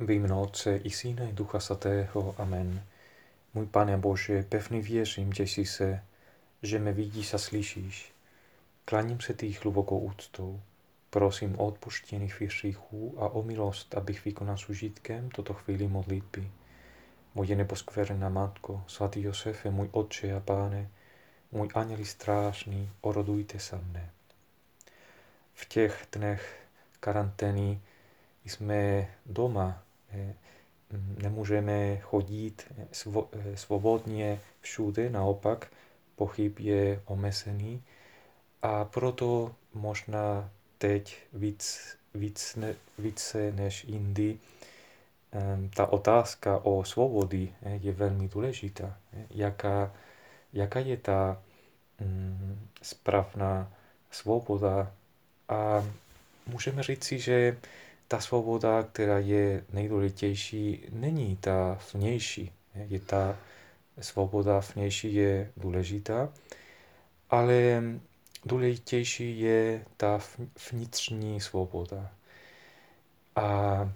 Ve jménu Otce i Syna i Ducha Svatého. Amen. Můj Pane Bože, pevně věřím, že jsi se, že mě vidíš a slyšíš. Klaním se ty hlubokou úctou. Prosím o odpuštění hříchů a o milost, abych vykonal s užitkem toto chvíli modlitby. Moje neposkvrná Matko, svatý Josefe, můj Otče a Páne, můj anděli strážný, orodujte se mne. V těch dnech karantény jsme doma, nemůžeme chodit eh, svobodně všude, naopak pochyb je omezený a proto možná teď víc, víc, více než jindy ehm, ta otázka o svobody eh, je velmi důležitá. Jaká, jaká je ta mm, správná svoboda a můžeme říci, že ta svoboda, která je nejdůležitější, není ta vnější. Je ta svoboda vnější je důležitá, ale důležitější je ta vnitřní svoboda. A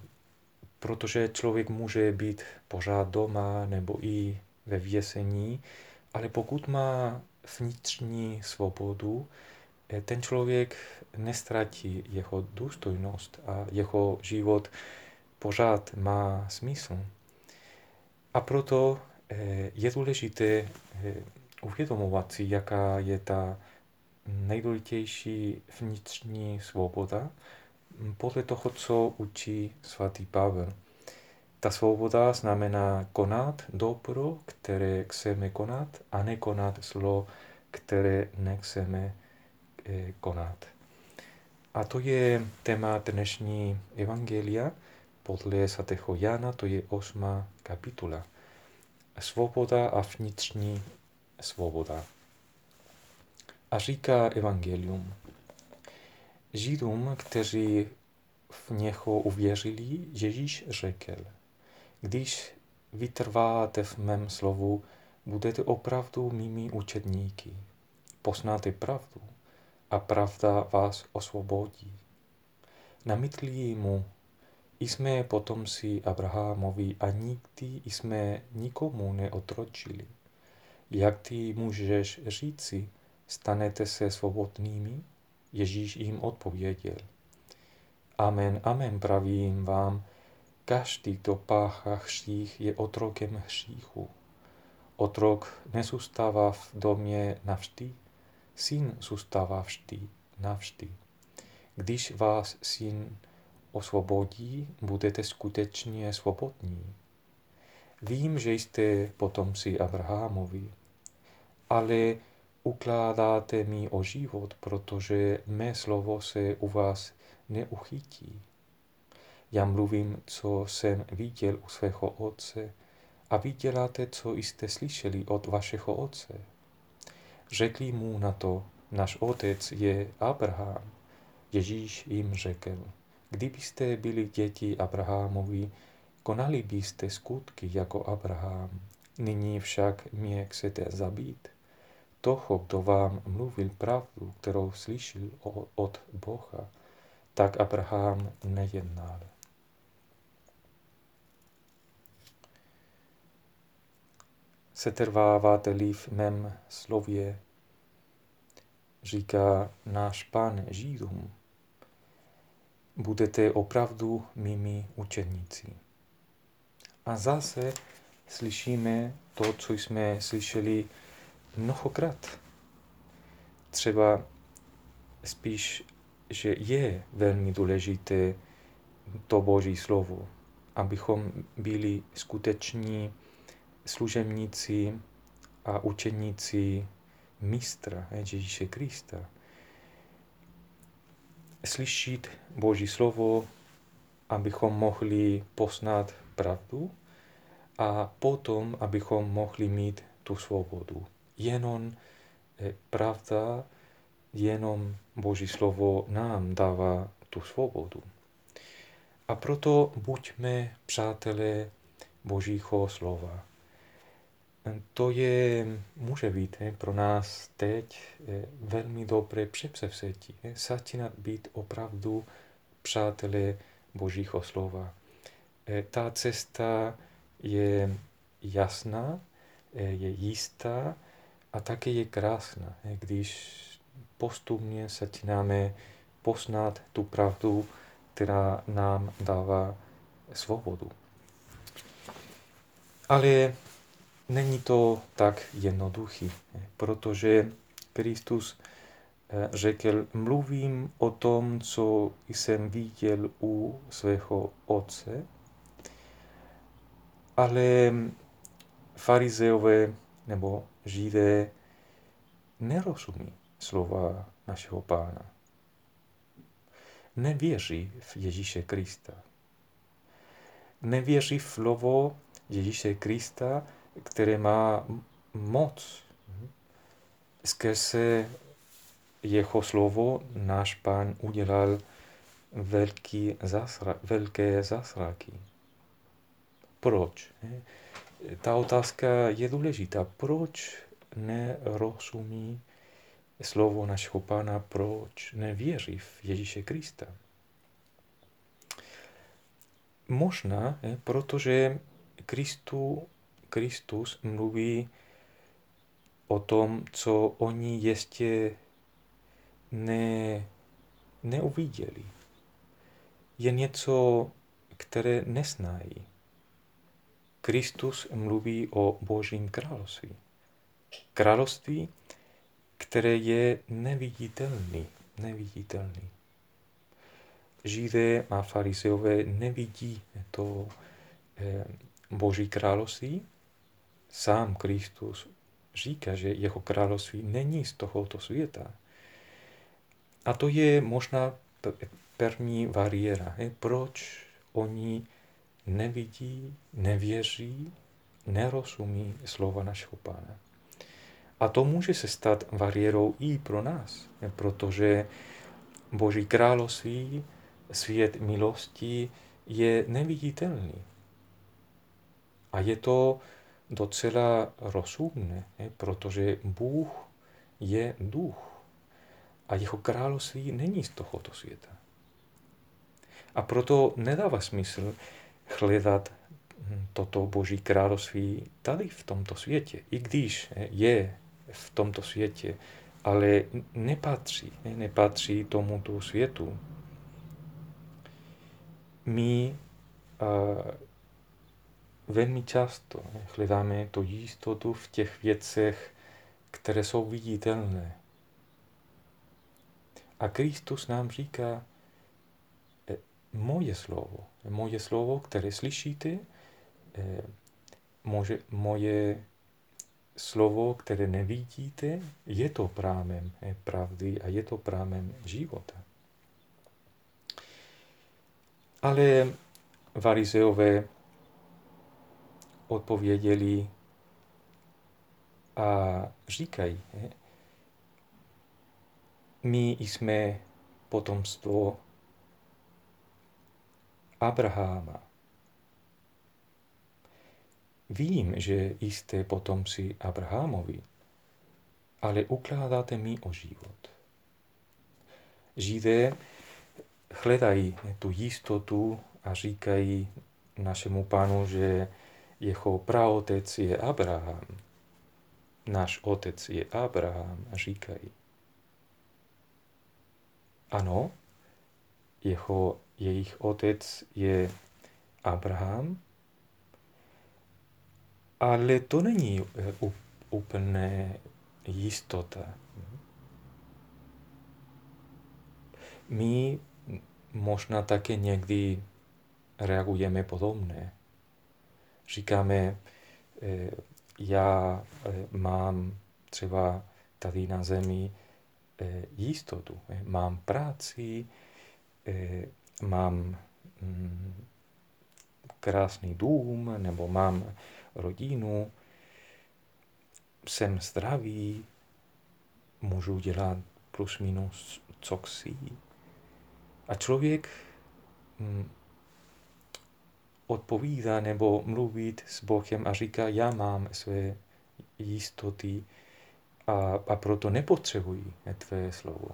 protože člověk může být pořád doma nebo i ve vězení, ale pokud má vnitřní svobodu, ten člověk nestratí jeho důstojnost a jeho život pořád má smysl. A proto eh, je důležité eh, uvědomovat si, jaká je ta nejdůležitější vnitřní svoboda podle toho, co učí svatý Pavel. Ta svoboda znamená konat dobro, které chceme konat, a nekonat zlo, které nechceme konat. A to je téma dnešní evangelia podle svatého Jana, to je osma kapitula. Svoboda a vnitřní svoboda. A říká evangelium. Židům, kteří v něho uvěřili, Ježíš řekl, když vytrváte v mém slovu, budete opravdu mými učedníky. Poznáte pravdu a pravda vás osvobodí. Namítli mu, jsme potomci Abrahamovi a nikdy jsme nikomu neotročili. Jak ty můžeš říci, stanete se svobodnými? Ježíš jim odpověděl. Amen, amen, pravím vám, každý, kdo páchá hřích, je otrokem hříchu. Otrok nezůstává v domě navždy, Syn zůstává vždy, navždy. Když vás syn osvobodí, budete skutečně svobodní. Vím, že jste potomci Abrahamovi, ale ukládáte mi o život, protože mé slovo se u vás neuchytí. Já mluvím, co jsem viděl u svého otce, a vy děláte, co jste slyšeli od vašeho otce. Řekli mu na to, náš otec je Abraham. Ježíš jim řekl, kdybyste byli děti Abrahamovi, konali byste skutky jako Abraham. Nyní však mě chcete zabít. Toho, kdo vám mluvil pravdu, kterou slyšel od Boha, tak Abraham nejednal. Setrváváte-li v mém slově, říká náš pán Židům, budete opravdu mými učedníci. A zase slyšíme to, co jsme slyšeli mnohokrát. Třeba spíš, že je velmi důležité to Boží slovo, abychom byli skuteční služebníci a učeníci mistra Ježíše Krista. Slyšet Boží slovo, abychom mohli poznat pravdu a potom, abychom mohli mít tu svobodu. Jenom eh, pravda, jenom Boží slovo nám dává tu svobodu. A proto buďme přátelé Božího slova. To je, může být pro nás teď velmi dobré předsevzetí. Eh, začínat být opravdu přátelé Božího slova. ta cesta je jasná, je jistá a také je krásná, když postupně začínáme poznat tu pravdu, která nám dává svobodu. Ale není to tak jednoduchý, protože Kristus eh, řekl, mluvím o tom, co jsem viděl u svého otce, ale farizeové nebo židé nerozumí slova našeho pána. Nevěří v Ježíše Krista. Nevěří v slovo Ježíše Krista, které má moc. Skrze jeho slovo náš pán udělal velký zasra, velké zásraky. Proč? Ta otázka je důležitá. Proč nerozumí slovo našeho Pána, proč nevěří v Ježíše Krista? Možná, protože Kristu, Kristus mluví o tom, co oni ještě ne, neuviděli. Je něco, které neznají. Kristus mluví o Božím království. Království, které je neviditelný, neviditelný. Židé a farizeové nevidí to eh, Boží království. Sám Kristus říká, že jeho království není z tohoto světa. A to je možná první bariéra. Proč oni nevidí, nevěří, nerozumí slova našeho Pána. A to může se stát bariérou i pro nás, protože Boží království, svět milosti je neviditelný. A je to docela rozumné, protože Bůh je duch a jeho království není z tohoto světa. A proto nedává smysl hledat toto Boží království tady v tomto světě, i když je v tomto světě, ale nepatří, nepatří tomuto světu. My velmi často hledáme to jistotu v těch věcech, které jsou viditelné. A Kristus nám říká, e, moje slovo, moje slovo, které slyšíte, e, moje, moje slovo, které nevidíte, je to prámem pravdy a je to prámem života. Ale varizeové odpověděli a říkají, my jsme potomstvo Abraháma. Vím, že jste potomci Abrahamovi, ale ukládáte mi o život. Židé hledají tu jistotu a říkají našemu pánu, že jeho praotec je Abraham. Náš otec je Abraham, říkají. Ano, jeho, jejich otec je Abraham, ale to není eh, úplné jistota. My možná také někdy reagujeme podobně. Říkáme, eh, já eh, mám třeba tady na zemi jistotu. Mám práci, mám mm, krásný dům, nebo mám rodinu, jsem zdravý, můžu dělat plus minus, co. A člověk mm, odpovídá nebo mluvit s Bohem a říká, já mám své jistoty a, a proto nepotřebuji tvé slovo.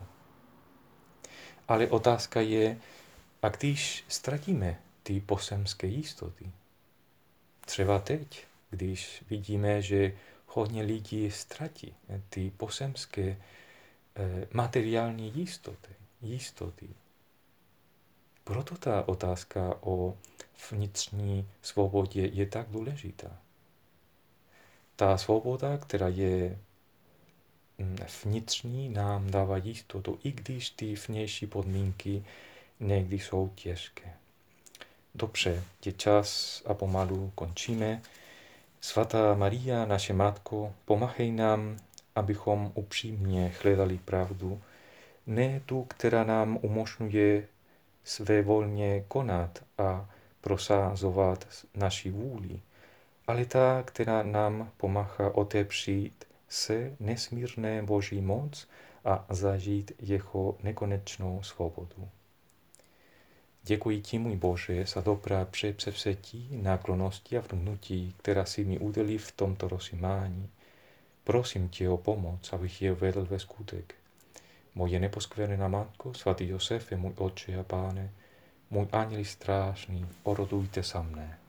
Ale otázka je, a když ztratíme ty posemské jistoty. Třeba teď, když vidíme, že hodně lidí ztratí ty posemské eh, materiální jistoty. jistoty. Proto ta otázka o vnitřní svobodě je tak důležitá. Ta svoboda, která je mm, vnitřní, nám dává jistotu, i když ty vnější podmínky někdy jsou těžké. Dobře, je čas a pomalu končíme. Svatá Maria, naše Matko, pomáhej nám, abychom upřímně hledali pravdu, ne tu, která nám umožňuje své volně konat a prosázovat naši vůli, ale ta, která nám pomáhá otepřít se nesmírné Boží moc a zažít jeho nekonečnou svobodu. Děkuji ti, můj Bože, za dobrá přepsevzetí, náklonosti a vnutí, která si mi udělí v tomto rozjímání. Prosím tě o pomoc, abych je vedl ve skutek. Moje neposkvrněná matko, svatý Josefe, můj oče a páne, můj anděl strážný, orodujte sa mne.